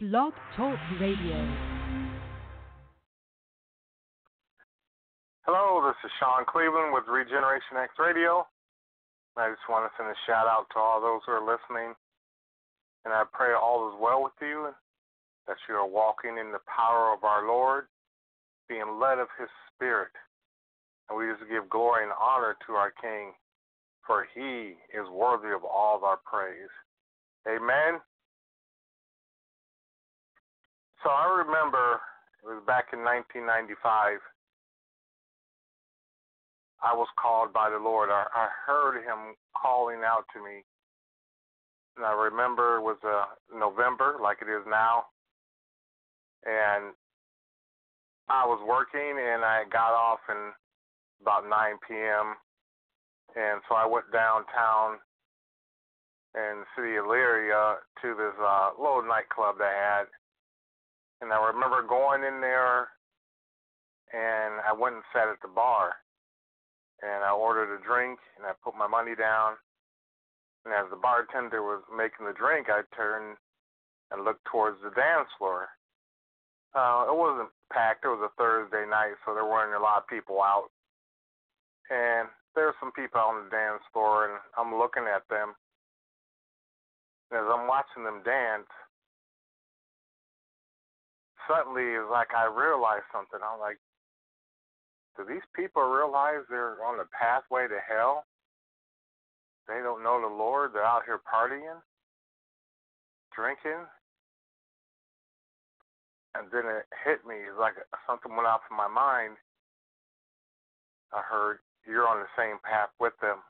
Blog Talk Radio. Hello, this is Sean Cleveland with Regeneration X Radio. I just want to send a shout out to all those who are listening. And I pray all is well with you, that you are walking in the power of our Lord, being led of His Spirit. And we just give glory and honor to our King, for He is worthy of all of our praise. Amen. So I remember it was back in 1995. I was called by the Lord. I, I heard Him calling out to me. And I remember it was uh, November, like it is now. And I was working and I got off in about 9 p.m. And so I went downtown in the city of Elyria to this uh, little nightclub they had and I remember going in there and I went and sat at the bar and I ordered a drink and I put my money down. And as the bartender was making the drink, I turned and looked towards the dance floor. Uh, it wasn't packed. It was a Thursday night, so there weren't a lot of people out. And there were some people on the dance floor, and I'm looking at them. And as I'm watching them dance, suddenly it's like I realized something. I'm like, do these people realize they're on the pathway to hell? They don't know the Lord. They're out here partying, drinking. And then it hit me. It's like something went off in my mind. I heard, you're on the same path with them.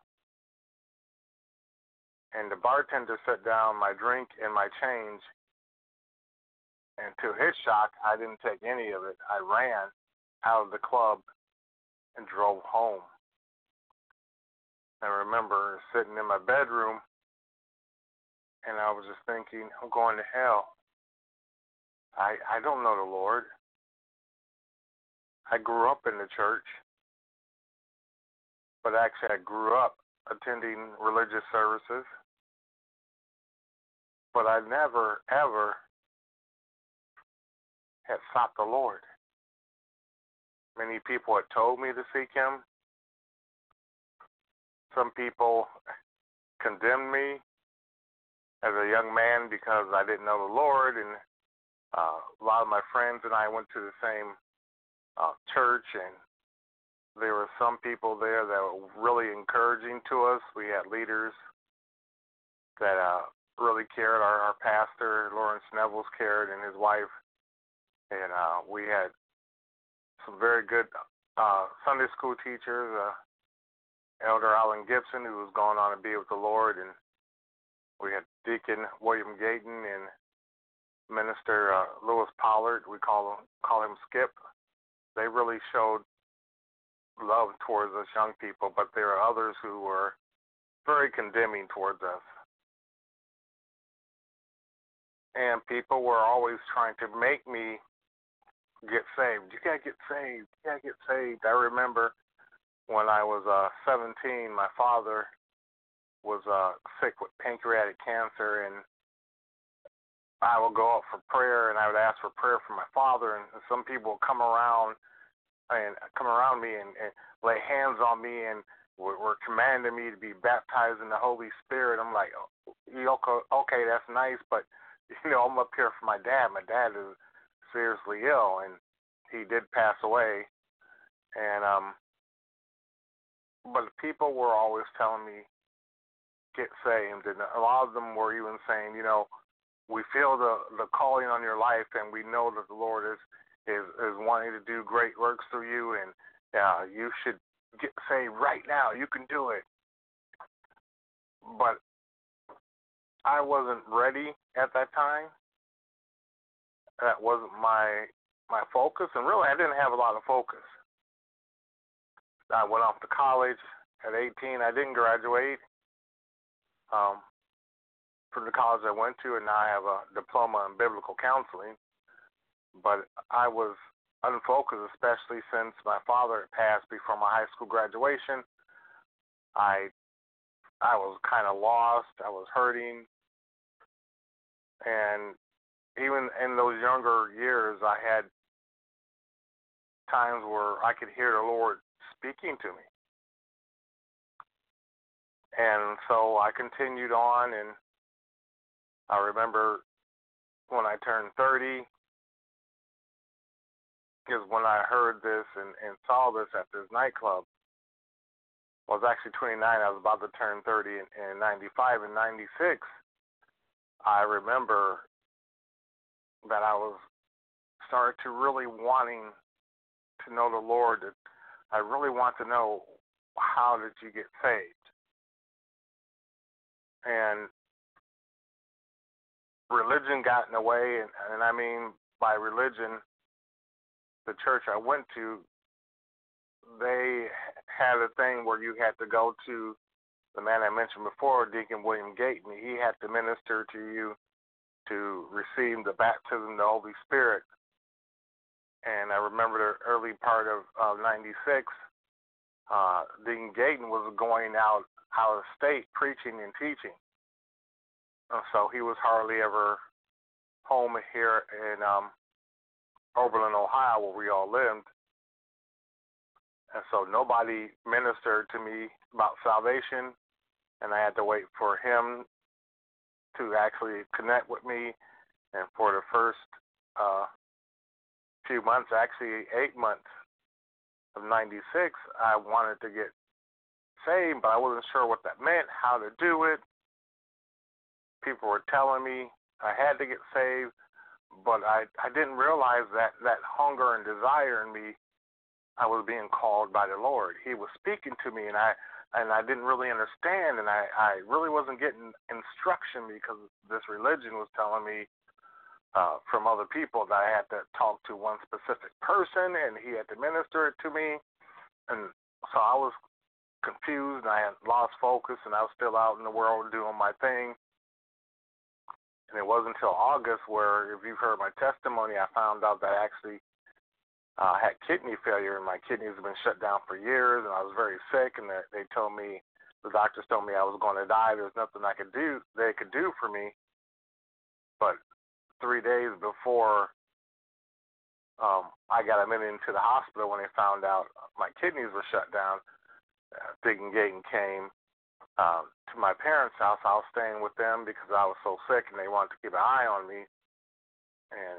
And the bartender set down my drink and my change and to his shock, I didn't take any of it. I ran out of the club and drove home. I remember sitting in my bedroom and I was just thinking, I'm going to hell. I I don't know the Lord. I grew up in the church, but actually I grew up attending religious services. But I never ever had sought the Lord. Many people had told me to seek Him. Some people condemned me as a young man because I didn't know the Lord, and uh, a lot of my friends and I went to the same uh, church, and there were some people there that were really encouraging to us. We had leaders that uh, really cared. Our, our pastor, Lawrence Nevels, cared, and his wife and uh, we had some very good uh, Sunday school teachers. Uh, Elder Alan Gibson, who was going on to be with the Lord, and we had Deacon William Gayton and Minister uh, Lewis Pollard. We call him call him Skip. They really showed love towards us young people, but there are others who were very condemning towards us. And people were always trying to make me get saved. You gotta get saved. You gotta get saved. I remember when I was uh 17, my father was uh sick with pancreatic cancer, and I would go up for prayer, and I would ask for prayer for my father, and some people would come around and come around me and, and lay hands on me and were, were commanding me to be baptized in the Holy Spirit. I'm like, okay, okay, that's nice, but you know, I'm up here for my dad. My dad is seriously ill, and he did pass away. And um, but people were always telling me get saved, and a lot of them were even saying, you know, we feel the the calling on your life, and we know that the Lord is is is wanting to do great works through you, and uh, you should get saved right now. You can do it. But I wasn't ready at that time that wasn't my my focus, and really I didn't have a lot of focus. I went off to college at 18. I didn't graduate um, from the college I went to, and now I have a diploma in biblical counseling. But I was unfocused, especially since my father passed before my high school graduation. I I was kind of lost. I was hurting, and even in those younger years, I had times where I could hear the Lord speaking to me. And so I continued on, and I remember when I turned 30, is when I heard this and, and saw this at this nightclub. I was actually 29. I was about to turn 30 in, in 95 and 96. I remember that I was started to really wanting to know the Lord. That I really want to know how did you get saved, and religion got in the way, and, and I mean by religion, the church I went to, they had a thing where you had to go to the man I mentioned before, Deacon William Gayton. He had to minister to you to receive the baptism of the Holy Spirit. And I remember the early part of, of 96, uh, Deacon Gayton was going out out of state preaching and teaching. And so he was hardly ever home here in um, Oberlin, Ohio, where we all lived. And so nobody ministered to me about salvation, and I had to wait for him to actually connect with me. And for the first uh, few months, actually eight months of '96, I wanted to get saved, but I wasn't sure what that meant, how to do it. People were telling me I had to get saved, but I I didn't realize that that hunger and desire in me I was being called by the Lord. He was speaking to me, and I and I didn't really understand, and I I really wasn't getting instruction because this religion was telling me uh, from other people that I had to talk to one specific person, and he had to minister it to me, and so I was confused, and I had lost focus, and I was still out in the world doing my thing. And it wasn't until August where, if you've heard my testimony, I found out that actually uh, had kidney failure, and my kidneys have been shut down for years, and I was very sick, and they, they told me, the doctors told me I was going to die. There's nothing I could do, they could do for me. But three days before um, I got admitted into the hospital when they found out my kidneys were shut down, uh, Deacon Gayton came um, to my parents' house. I was staying with them because I was so sick, and they wanted to keep an eye on me. And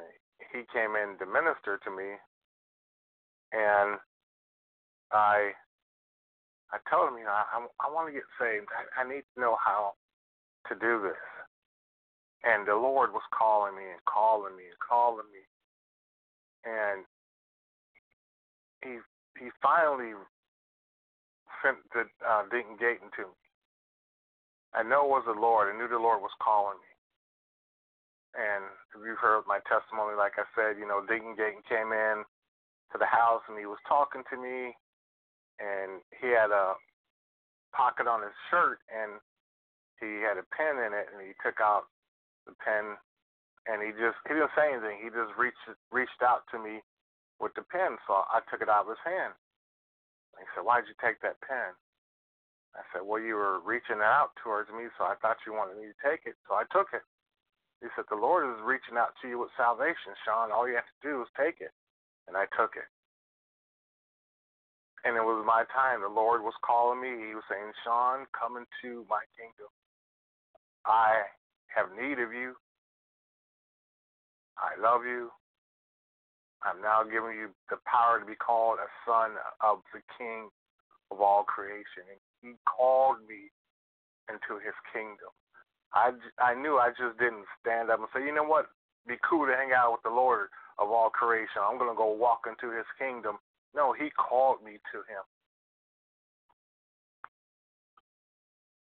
he came in to minister to me, and I I told him, you know, I I want to get saved. I, I need to know how to do this. And the Lord was calling me and calling me and calling me, and he he finally sent the uh, Deacon Gayton to me. I know it was the Lord. I knew the Lord was calling me. And if you've heard my testimony, like I said, you know, Deacon Gayton came in to the house and he was talking to me and he had a pocket on his shirt and he had a pen in it and he took out the pen and he just he didn't say anything. He just reached reached out to me with the pen, so I took it out of his hand. He said, Why'd you take that pen? I said, Well you were reaching out towards me, so I thought you wanted me to take it, so I took it. He said, The Lord is reaching out to you with salvation, Sean. All you have to do is take it and I took it. And it was my time. The Lord was calling me. He was saying, Sean, come into my kingdom. I have need of you. I love you. I'm now giving you the power to be called a son of the King of all creation. And he called me into his kingdom. I, I knew I just didn't stand up and say, you know what, be cool to hang out with the Lord of all creation. I'm going to go walk into his kingdom. No, he called me to him.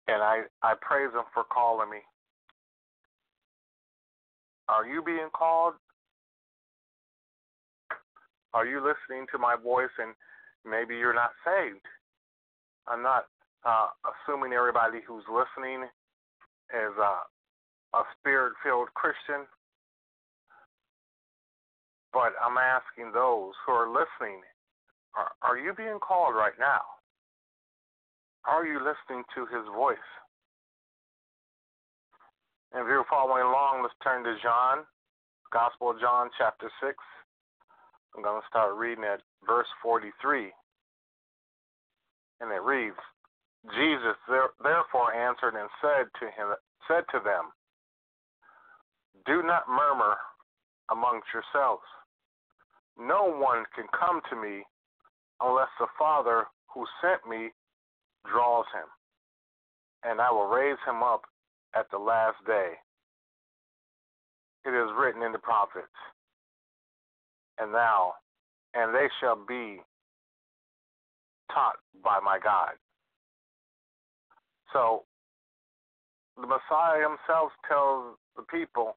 And I, I praise him for calling me. Are you being called? Are you listening to my voice and maybe you're not saved? I'm not uh, assuming everybody who's listening is a, a spirit filled Christian. But I'm asking those who are listening are, are you being called right now? Are you listening to his voice? And if you're following along, let's turn to John Gospel of John, chapter 6. I'm going to start reading at verse 43. And it reads, Jesus therefore answered and said to him, said to them, Do not murmur amongst yourselves. No one can come to me unless the Father who sent me draws him, and I will raise him up at the last day. It is written in the prophets, and now, and they shall be taught by my God. So the Messiah himself tells the people,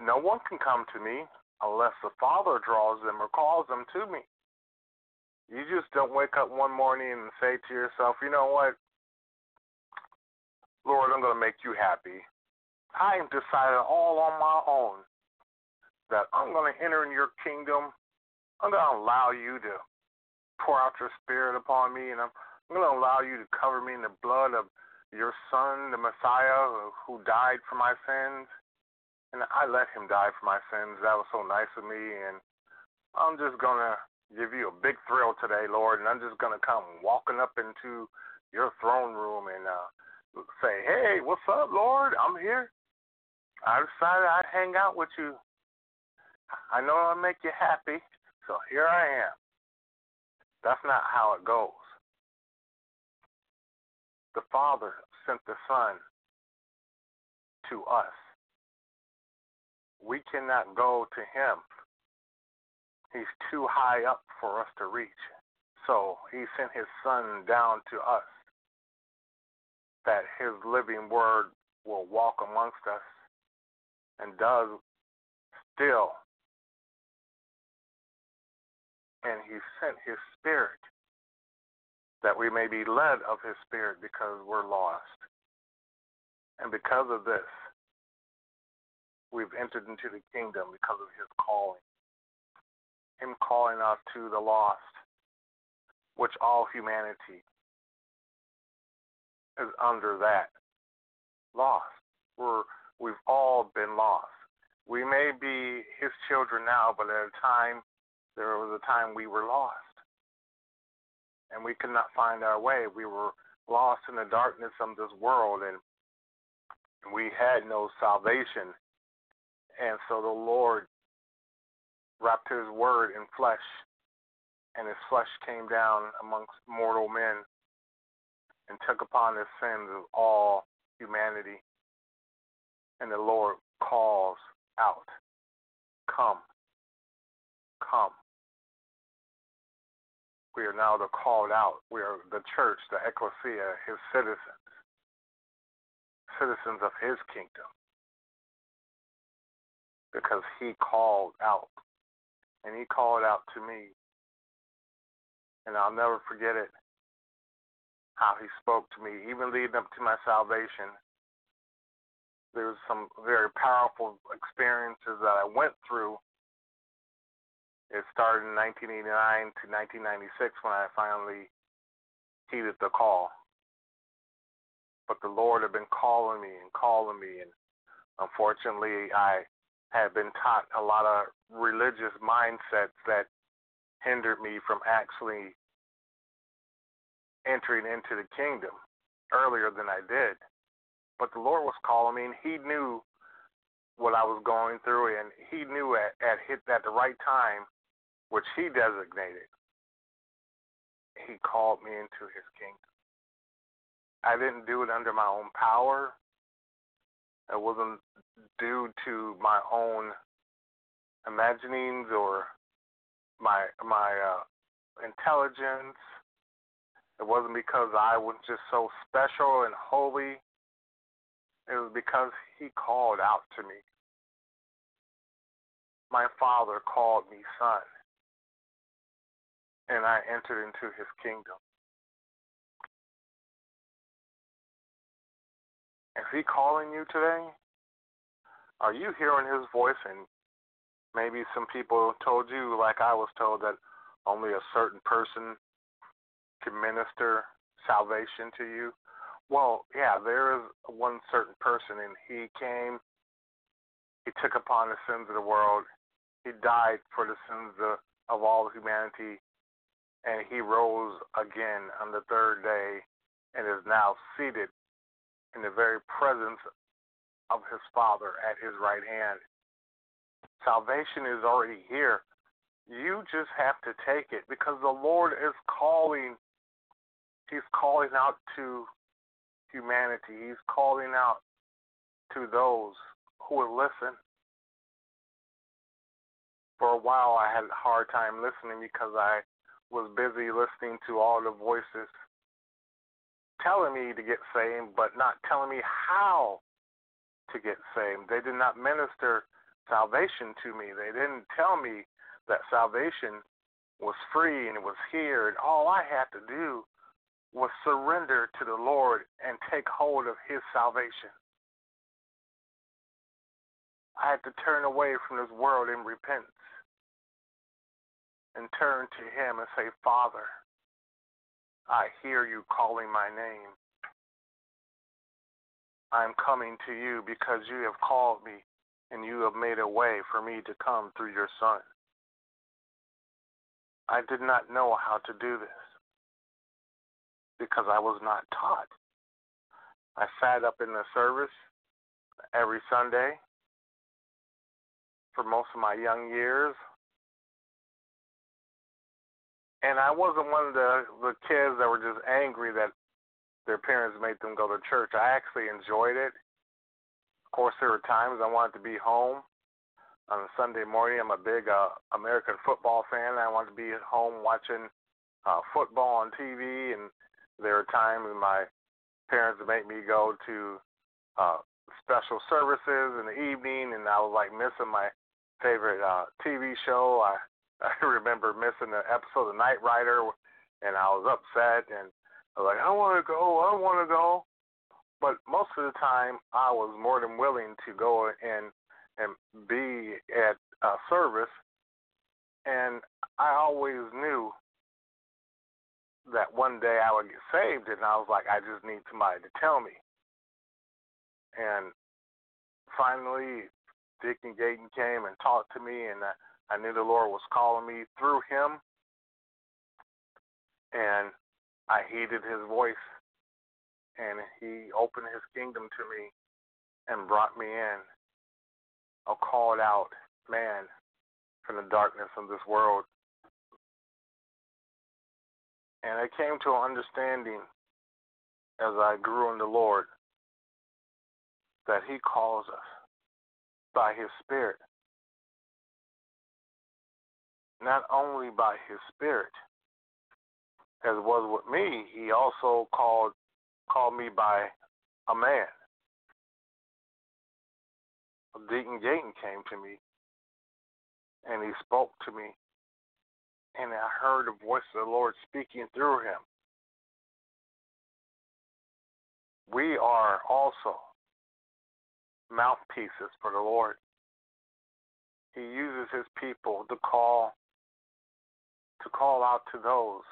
no one can come to me unless the Father draws them or calls them to me. You just don't wake up one morning and say to yourself, you know what? Lord, I'm going to make you happy. I have decided all on my own that I'm going to enter in your kingdom. I'm going to allow you to pour out your spirit upon me, and I'm, I'm going to allow you to cover me in the blood of your son, the Messiah, who died for my sins. And I let him die for my sins. That was so nice of me. And I'm just to give you a big thrill today, Lord. And I'm just to come walking up into your throne room and uh, say, hey, what's up, Lord? I'm here. I decided I'd hang out with you. I know I'll make you happy. So here I am. That's not how it goes. The Father sent the Son to us. We cannot go to Him. He's too high up for us to reach. So He sent His Son down to us that His living Word will walk amongst us and does still. And He sent His Spirit that we may be led of his spirit because we're lost. And because of this, we've entered into the kingdom because of his calling. Him calling us to the lost, which all humanity is under that. Lost. We're we've all been lost. We may be his children now, but at a time there was a time we were lost and we could not find our way. We were lost in the darkness of this world, and we had no salvation. And so the Lord wrapped His word in flesh, and His flesh came down amongst mortal men and took upon the sins of all humanity. And the Lord calls out, Come, come. We are now the called out. We are the church, the ecclesia, his citizens, citizens of his kingdom. Because he called out. And he called out to me. And I'll never forget it. How he spoke to me, even leading up to my salvation. There was some very powerful experiences that I went through it started in 1989 to 1996 when I finally heeded the call. But the Lord had been calling me and calling me, and unfortunately, I had been taught a lot of religious mindsets that hindered me from actually entering into the kingdom earlier than I did. But the Lord was calling me, and He knew what I was going through, and He knew at at hit at the right time which he designated, he called me into his kingdom. I didn't do it under my own power. It wasn't due to my own imaginings or my my uh, intelligence. It wasn't because I was just so special and holy. It was because he called out to me. My father called me son and I entered into his kingdom. Is he calling you today? Are you hearing his voice? And maybe some people told you, like I was told, that only a certain person can minister salvation to you. Well, yeah, there is one certain person, and he came He took upon the sins of the world. He died for the sins of, of all humanity. And he rose again on the third day and is now seated in the very presence of his Father at his right hand. Salvation is already here. You just have to take it because the Lord is calling. He's calling out to humanity. He's calling out to those who will listen. For a while, I had a hard time listening because I was busy listening to all the voices telling me to get saved, but not telling me how to get saved. They did not minister salvation to me. They didn't tell me that salvation was free and it was here, and all I had to do was surrender to the Lord and take hold of His salvation. I had to turn away from this world in repentance and turn to Him and say, Father, I hear you calling my name. I am coming to you because you have called me and you have made a way for me to come through your Son. I did not know how to do this because I was not taught. I sat up in the service every Sunday for most of my young years. And I wasn't one of the, the kids that were just angry that their parents made them go to church. I actually enjoyed it. Of course, there were times I wanted to be home on a Sunday morning. I'm a big uh, American football fan. I wanted to be at home watching uh, football on TV, and there were times my parents would make me go to uh, special services in the evening, and I was like missing my favorite uh, TV show. I I remember missing the episode of Knight Rider, and I was upset, and I was like, I want to go, I want to go. But most of the time, I was more than willing to go and and be at a service, and I always knew that one day I would get saved, and I was like, I just need somebody to tell me. And finally, Deacon Gayton came and talked to me, and I, I knew the Lord was calling me through him, and I heeded his voice, and he opened his kingdom to me and brought me in, a called out man from the darkness of this world. And I came to an understanding as I grew in the Lord that He calls us by His Spirit. Not only by His Spirit, as was with me, He also called called me by a man. Deacon Gayton came to me and he spoke to me and I heard the voice of the Lord speaking through him. We are also mouthpieces for the Lord. He uses his people to call to call out to those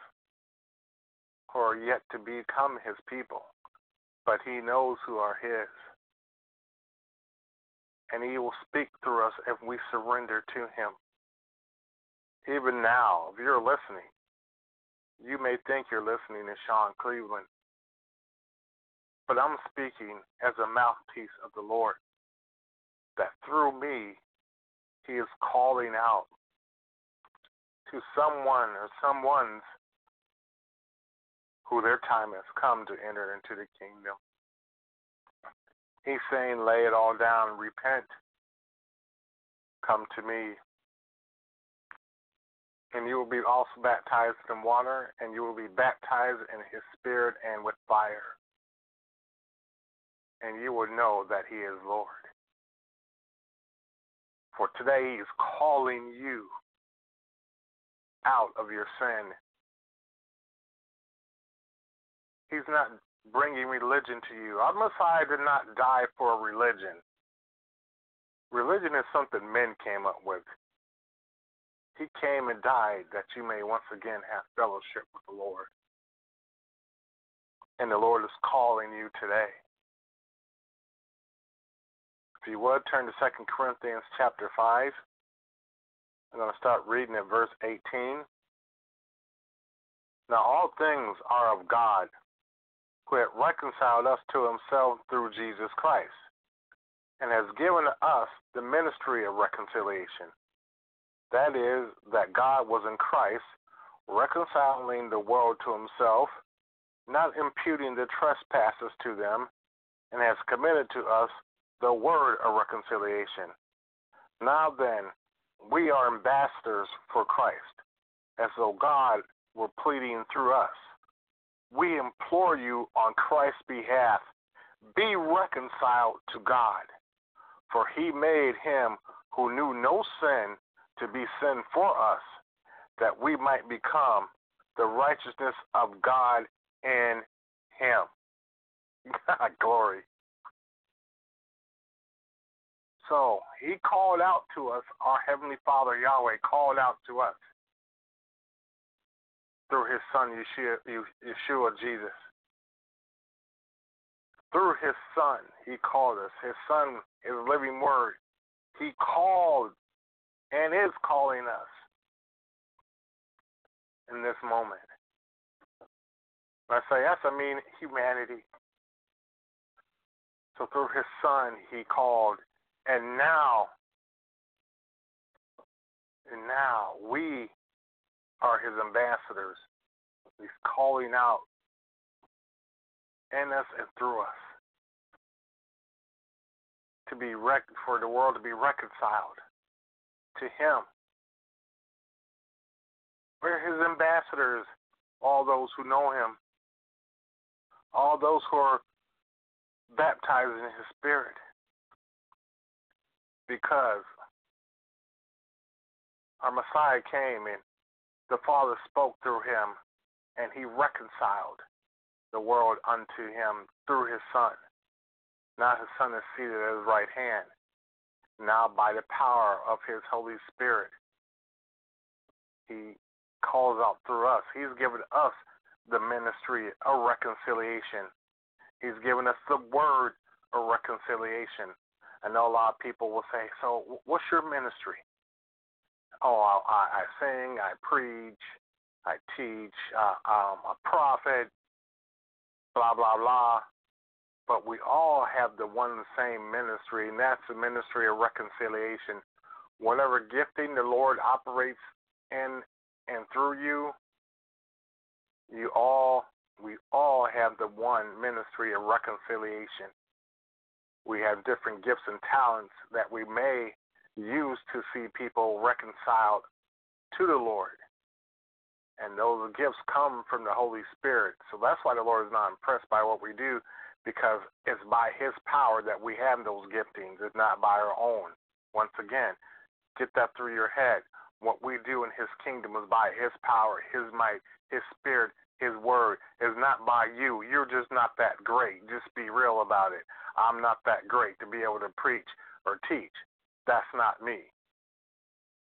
who are yet to become his people, but he knows who are his. And he will speak through us if we surrender to him. Even now, if you're listening, you may think you're listening to Sean Cleveland, but I'm speaking as a mouthpiece of the Lord, that through me, He is calling out to someone or someone's who their time has come to enter into the kingdom. He's saying, lay it all down, repent, come to me, and you will be also baptized in water, and you will be baptized in his spirit and with fire. And you will know that he is Lord. For today he is calling you out of your sin. He's not bringing religion to you. Our Messiah did not die for religion. Religion is something men came up with. He came and died that you may once again have fellowship with the Lord. And the Lord is calling you today. If you would, turn to 2 Corinthians chapter 5. I'm going to start reading at verse 18. Now, all things are of God, who had reconciled us to himself through Jesus Christ, and has given us the ministry of reconciliation. That is, that God was in Christ, reconciling the world to himself, not imputing the trespasses to them, and has committed to us the word of reconciliation. Now then, we are ambassadors for Christ, as though God were pleading through us. We implore you on Christ's behalf, be reconciled to God. For he made him who knew no sin to be sin for us, that we might become the righteousness of God in him. God, glory. So he called out to us, our Heavenly Father Yahweh called out to us through his son Yeshua, Yeshua Jesus. Through his son, he called us. His son is living word. He called and is calling us in this moment. When I say us, I mean humanity. So through his son, he called and now, and now we are his ambassadors. He's calling out in us and through us to be rec- for the world to be reconciled to him. We're his ambassadors, all those who know him, all those who are baptized in his spirit because our Messiah came and the Father spoke through him and he reconciled the world unto him through his Son. Now his Son is seated at his right hand. Now by the power of his Holy Spirit, he calls out through us. He's given us the ministry of reconciliation. He's given us the word of reconciliation. I know a lot of people will say, "So, what's your ministry?" Oh, I, I sing, I preach, I teach, uh, I'm a prophet, blah blah blah. But we all have the one same ministry, and that's the ministry of reconciliation. Whatever gifting the Lord operates in and through you, you all, we all have the one ministry of reconciliation we have different gifts and talents that we may use to see people reconciled to the Lord. And those gifts come from the Holy Spirit. So that's why the Lord is not impressed by what we do, because it's by His power that we have those giftings. It's not by our own. Once again, get that through your head. What we do in His kingdom is by His power, His might, His Spirit, His word. Is not by you. You're just not that great. Just be real about it. I'm not that great to be able to preach or teach. That's not me.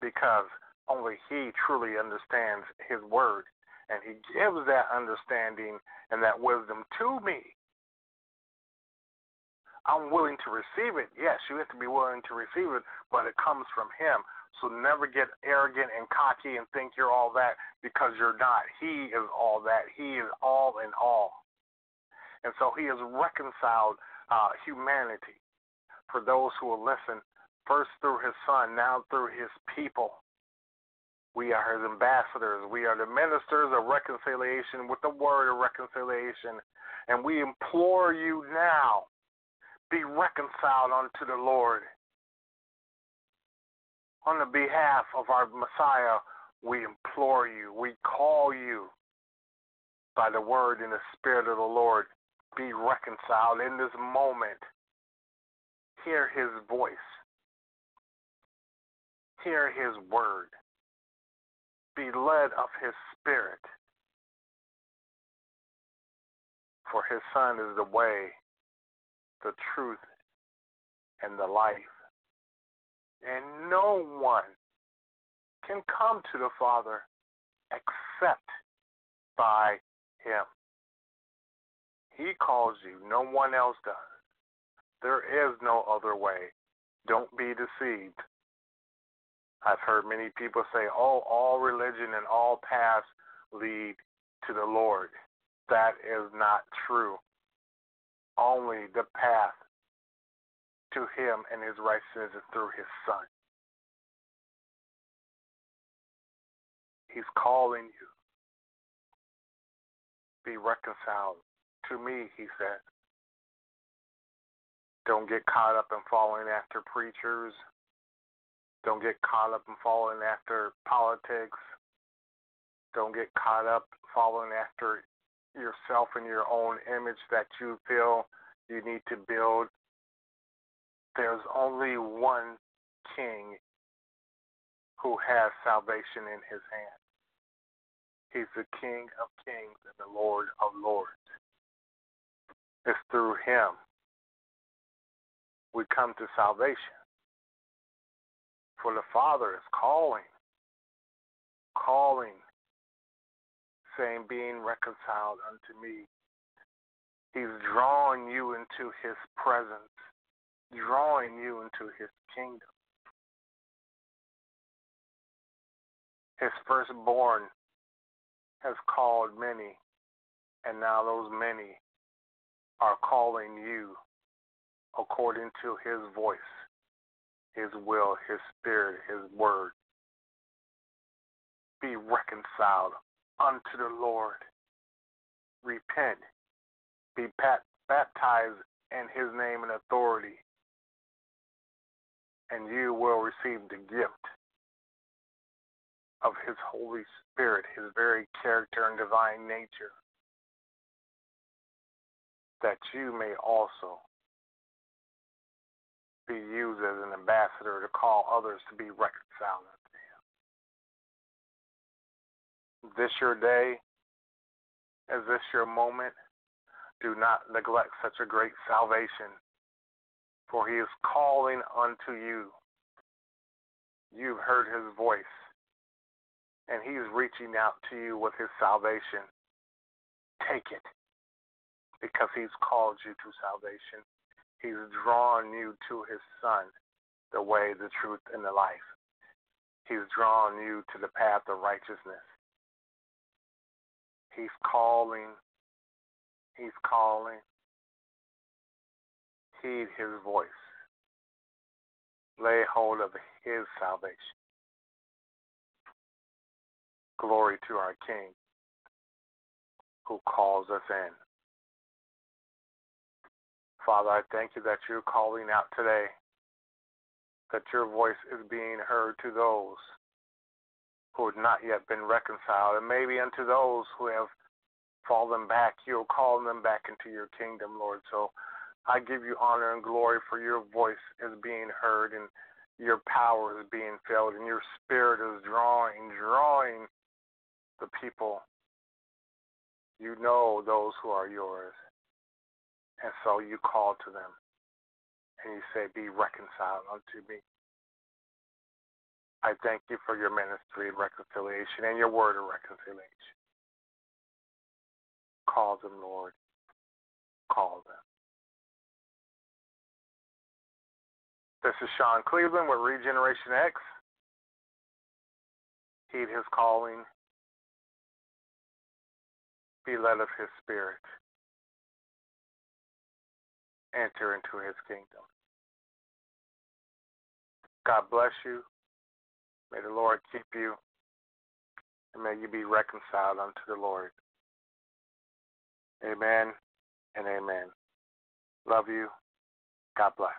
Because only He truly understands His Word, and He gives that understanding and that wisdom to me. I'm willing to receive it. Yes, you have to be willing to receive it, but it comes from Him. So never get arrogant and cocky and think you're all that because you're not. He is all that. He is all in all. And so He has reconciled uh, humanity for those who will listen, first through his son, now through his people. We are his ambassadors. We are the ministers of reconciliation with the word of reconciliation. And we implore you now be reconciled unto the Lord. On the behalf of our Messiah, we implore you, we call you by the word and the Spirit of the Lord reconciled in this moment. Hear his voice. Hear his word. Be led of his spirit. For his son is the way, the truth, and the life. And no one can come to the Father except by him. He calls you. No one else does. There is no other way. Don't be deceived. I've heard many people say, oh, all religion and all paths lead to the Lord. That is not true. Only the path to Him and His righteousness is through His Son. He's calling you. Be reconciled to me, He said. Don't get caught up in following after preachers. Don't get caught up in following after politics. Don't get caught up following after yourself and your own image that you feel you need to build. There's only one king who has salvation in his hand. He's the King of kings and the Lord of lords. It's through him we come to salvation. For the Father is calling, calling, saying, being reconciled unto me. He's drawing you into his presence, drawing you into his kingdom. His firstborn has called many, and now those many are calling you according to his voice, his will, his spirit, his word. Be reconciled unto the Lord. Repent. Be baptized in his name and authority. And you will receive the gift of his Holy Spirit, his very character and divine nature, that you may also be used as an ambassador to call others to be reconciled unto Him. This your day? Is this your moment? Do not neglect such a great salvation, for He is calling unto you. You've heard His voice, and He is reaching out to you with His salvation. Take it, because He's called you to salvation. He's drawn you to his son, the way, the truth, and the life. He's drawn you to the path of righteousness. He's calling. He's calling. Heed his voice. Lay hold of his salvation. Glory to our King who calls us in. Father, I thank you that you're calling out today, that your voice is being heard to those who have not yet been reconciled, and maybe unto those who have fallen back. You're calling them back into your kingdom, Lord. So I give you honor and glory for your voice is being heard and your power is being felt and your spirit is drawing, drawing the people. You know those who are yours. And so you call to them and you say, Be reconciled unto me. I thank you for your ministry of reconciliation and your word of reconciliation. Call them, Lord. Call them. This is Sean Cleveland with Regeneration X. Heed his calling. Be led of his spirit enter into his kingdom. God bless you. May the Lord keep you. And may you be reconciled unto the Lord. Amen and amen. Love you. God bless.